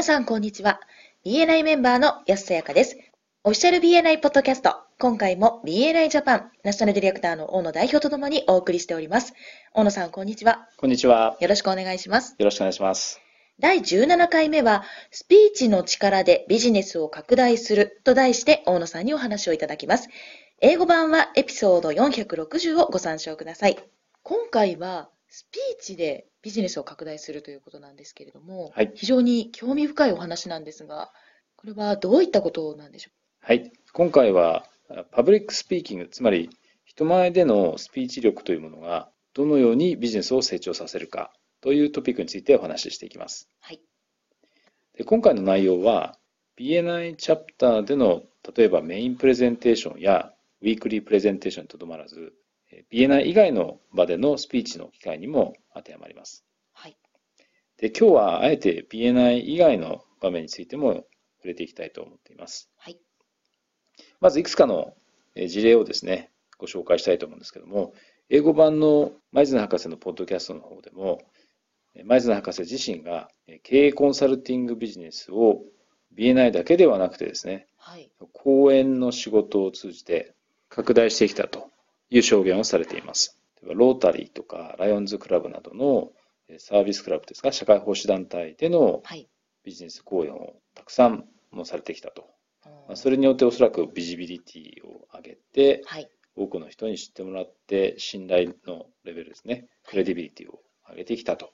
皆さん、こんにちは。BNI メンバーの安さやかです。オフィシャル BNI ポッドキャスト。今回も BNI ジャパンナショナルディレクターの大野代表とともにお送りしております。大野さん、こんにちは。こんにちは。よろしくお願いします。よろしくお願いします。第17回目は、スピーチの力でビジネスを拡大すると題して大野さんにお話をいただきます。英語版はエピソード460をご参照ください。今回はスピーチでビジネスを拡大するということなんですけれども、はい非常に興味深いお話なんですが、これはどういったことなんでしょはい。今回は、パブリックスピーキング、つまり人前でのスピーチ力というものが、どのようにビジネスを成長させるかというトピックについてお話ししていきます。はいで今回の内容は、BNI チャプターでの、例えばメインプレゼンテーションやウィークリープレゼンテーションにとどまらず、え BNI 以外の場でのスピーチの機会にも当てはまります。うはい。で、今日はあえて BNI 以外の場面についても触れていきたいと思っています。はい。まずいくつかのえー事例をですね、ご紹介したいと思うんですけども、英語版の前津博士のポッドキャストの方でも、えー前津博士自身がえー経営コンサルティングビジネスを BNI だけではなくてですね、はい。講演の仕事を通じて拡大してきたという証言をされています。例えばロータリーとかライオンズクラブなどのえーサービスクラブですか、社会奉仕団体でのはい。ビジネス講演をたくさんもされてきたと。まあそれれによっておそらくビジビリティを上げて、はい。多くの人に知ってもらって、信頼のレベルですね、クレディビリティを上げてきたと。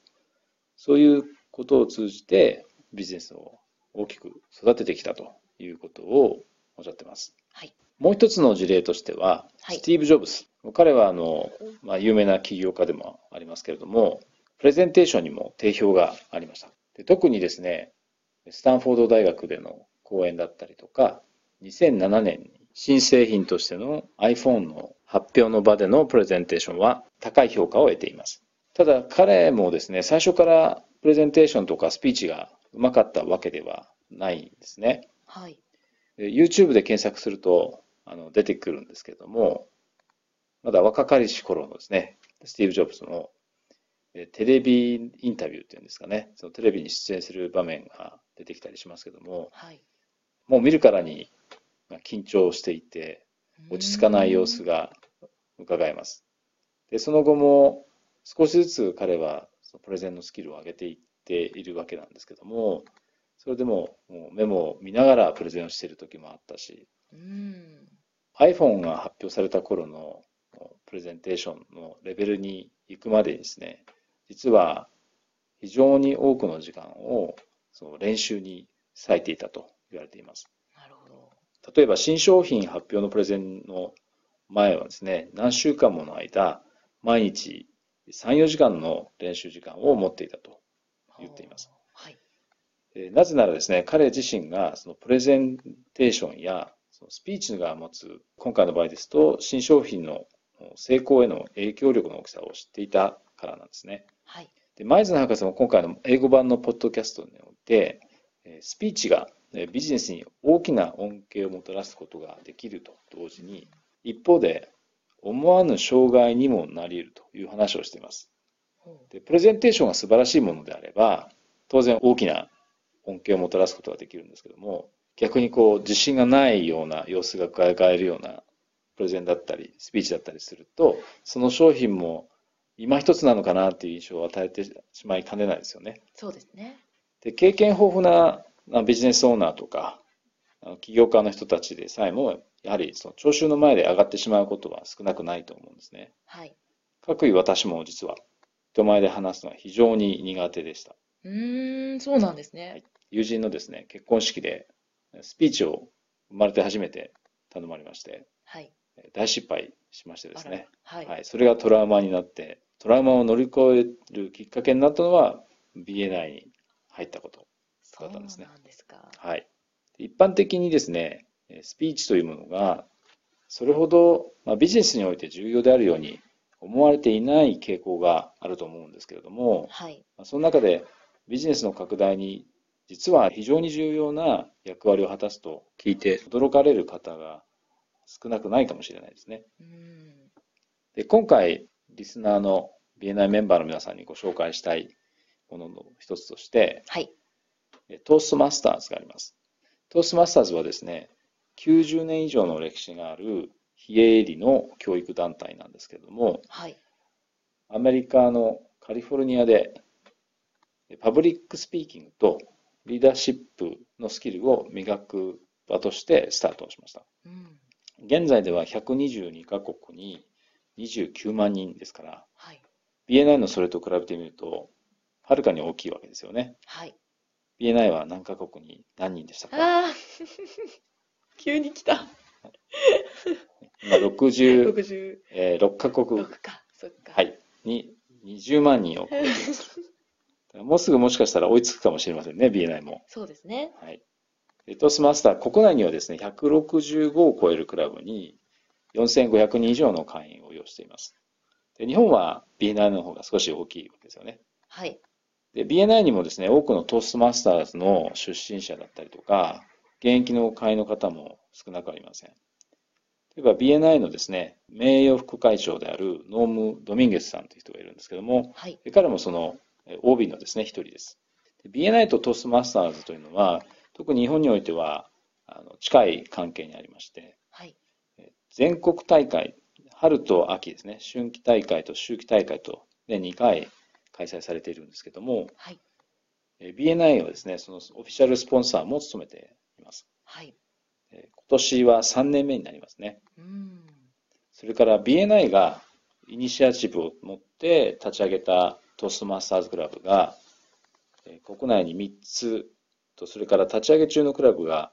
そういうことを通じて、ビジネスを大きく育ててきたということをおっしゃってます。はい。もう一つの事例としては、はいスティーブ・ジョブズ。彼はあの、まあ、有名な起業家でもありますけれども、プレゼンテーションにも定評がありました。で特にですね、スタンフォード大学での講演だったりとか、2007年に新製品としての iPhone の発表の場でのプレゼンテーションは高い評価を得ています。ただ彼もですね、最初からプレゼンテーションとかスピーチがうまかったわけではないんですね。はい。で YouTube で検索するとあの出てくるんですけれども、まだ若かりし頃のですね、スティーブ・ジョブズのえテレビインタビューっていうんですかね、そのテレビに出演する場面が出てきたりしますけども、はい。もう見るからにまあ緊張していて、落ち着かない様子が伺えます。で、その後も少しずつ彼はそのプレゼンのスキルを上げていっているわけなんですけども、それでももうメモを見ながらプレゼンをしている時もあったし、うーん。iPhone が発表された頃のプレゼンテーションのレベルに行くまでにですね、実は非常に多くの時間をその練習に割いていたと言われています。なるほど。例えば新商品発表のプレゼンの前はですね、何週間もの間、毎日3、4時間の練習時間を持っていたと言っています。はい。でなぜならですね、彼自身がそのプレゼンテーションやそのスピーチが持つ、今回の場合ですと、新商品の成功への影響力の大きさを知っていたからなんですね。はい。で、前津博士も今回の英語版のポッドキャストにおいて、えースピーチがえービジネスに大きな恩恵をもたらすことができると同時に、一方で思わぬ障害にもなり得るという話をしています。で、プレゼンテーションが素晴らしいものであれば、当然大きな恩恵をもたらすことができるんですけども、逆にこう自信がないような様子が伺えるようなプレゼンだったり、スピーチだったりすると、その商品も今一つなのかなっていう印象を与えてしまいかねないですよね。そうですね。で、経験豊富なあビジネスオーナーとか、起業家の人たちでさえも、やはりその聴衆の前で上がってしまうことは少なくないと思うんですね。はい。かくいう私も実は人前で話すのは非常に苦手でした。うーん、そうなんですね。友人のですね、結婚式でスピーチを生まれて初めて頼まれまして、はい。大失敗しましてですね。はい。はい。それがトラウマになって、トラウマを乗り越えるきっかけになったのは BNI に入ったこと。だったんですねですか。はい。で一般的にですね、えスピーチというものが、それほど、まあ、ビジネスにおいて重要であるように思われていない傾向があると思うんですけれども、はい。まあその中でビジネスの拡大に実は非常に重要な役割を果たすと聞いて驚かれる方が少なくないかもしれないですね。で、今回、リスナーの BNI メンバーの皆さんにご紹介したいものの一つとして、はい。トーストマスターズがあります。トーストマスターズはですね、90年以上の歴史がある非営利の教育団体なんですけれども、はい。アメリカのカリフォルニアでパブリックスピーキングとリーダーシップのスキルを磨く場としてスタートをしました。うん。現在では122カ国に29万人ですから、はい。BNI のそれと比べてみると、はるかに大きいわけですよね。はい。BNI は何カ国に何人でしたか？急に来た。今60、66えー6カ国。はい、に20万人を超えています。もうすぐもしかしたら追いつくかもしれませんね、BNI も。そうですね。はい。でトーストマスター、国内にはですね、165を超えるクラブに4500人以上の会員を要しています。で日本は BNI の方が少し大きいわけですよね。はい。で、BNI にもですね、多くのトーストマスターズの出身者だったりとか、現役の会員の方も少なくありません。例えば BNI のですね、名誉副会長であるノーム・ドミンゲスさんという人がいるんですけども、はい。彼もそのえ OB のですね、一人です。で BNI とトーストマスターズというのは、特に日本においてはあの近い関係にありまして、はい。え全国大会、春と秋ですね、春季大会と秋季大会とで2回開催されているんですけども、はい。えー BNI はですね、そのオフィシャルスポンサーも務めています。はい。えー今年は3年目になりますね。うん。それから BNI がイニシアチブを持って立ち上げたトーストマスターズクラブが、えー国内に3つと、それから立ち上げ中のクラブが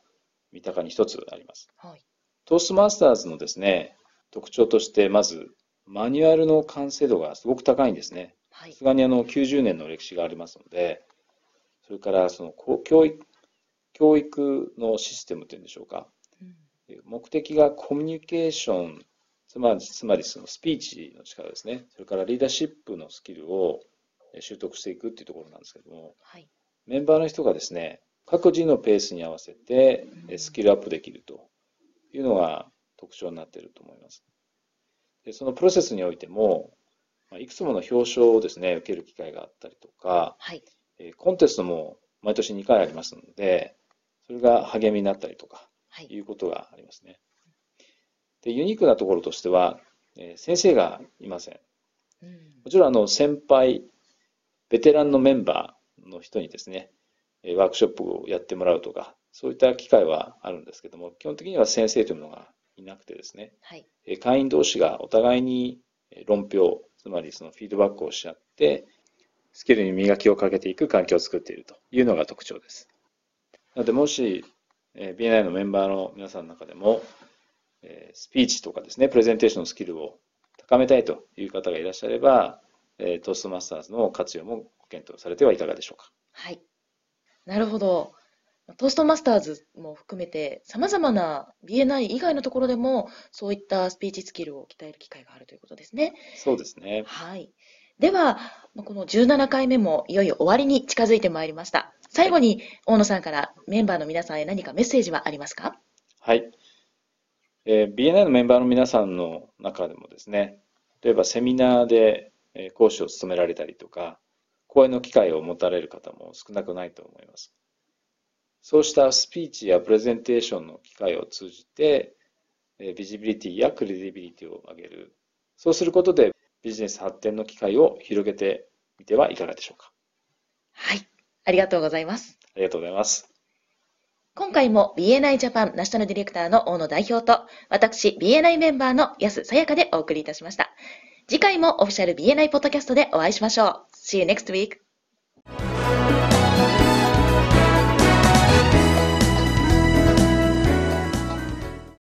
三鷹に1つあります。はい。トーストマスターズのですね、特徴として、まず、マニュアルの完成度がすごく高いんですね。はいさす。がにあの90年の歴史がありますので、それからその教育教育のシステムというんでしょうか。うん目的がコミュニケーション、つまりつまりそのスピーチの力ですね。それからリーダーシップのスキルをえ習得していくっていうところなんですけども、はい。メンバーの人がですね、各自のペースに合わせてえスキルアップできるというのが特徴になっていると思います。でそのプロセスにおいても、まあいくつもの表彰をですね、受ける機会があったりとか、はい。えーコンテストも毎年2回ありますので、それが励みになったりとか、はい。いうことがありますね。で、ユニークなところとしては、えー先生がいませんもちろん、あの、先輩、ベテランのメンバーの人にですね、えーワークショップをやってもらうとか、そういった機会はあるんですけども、基本的には先生というのがいなくてですね、はい。えー会員同士がお互いにえー論評、つまりそのフィードバックをし合って、スキルに磨きをかけていく環境を作っているというのが特徴です。なので、もし、えー BNI のメンバーの皆さんの中でも、えースピーチとかですね、プレゼンテーションのスキルを高めたいという方がいらっしゃれば、えートーストマスターズの活用もご検討されてはいかがでしょうか？はい。なるほど。トーストマスターズも含めて、様々な BNI 以外のところでも、そういったスピーチスキルを鍛える機会があるということですね。そうですね。はい。では、まあこの17回目もいよいよ終わりに近づいてまいりました。最後に大野さんからメンバーの皆さんへ何かメッセージはありますか？はい。えー BNI のメンバーの皆さんの中でもですね、例えばセミナーでえー講師を務められたりとか、講演の機会を持たれる方も少なくないと思います。そうしたスピーチやプレゼンテーションの機会を通じて、えービジビリティやクレディビリティを上げる。そうすることでビジネス発展の機会を広げてみてはいかがでしょうか。はい。ありがとうございます。ありがとうございます。今回も BNI ジャパンナショナルディレクターの大野代表と、私 BNI メンバーの安さやかでお送りいたしました。次回もオフィシャル BNI ポッドキャストでお会いしましょう。See you next week!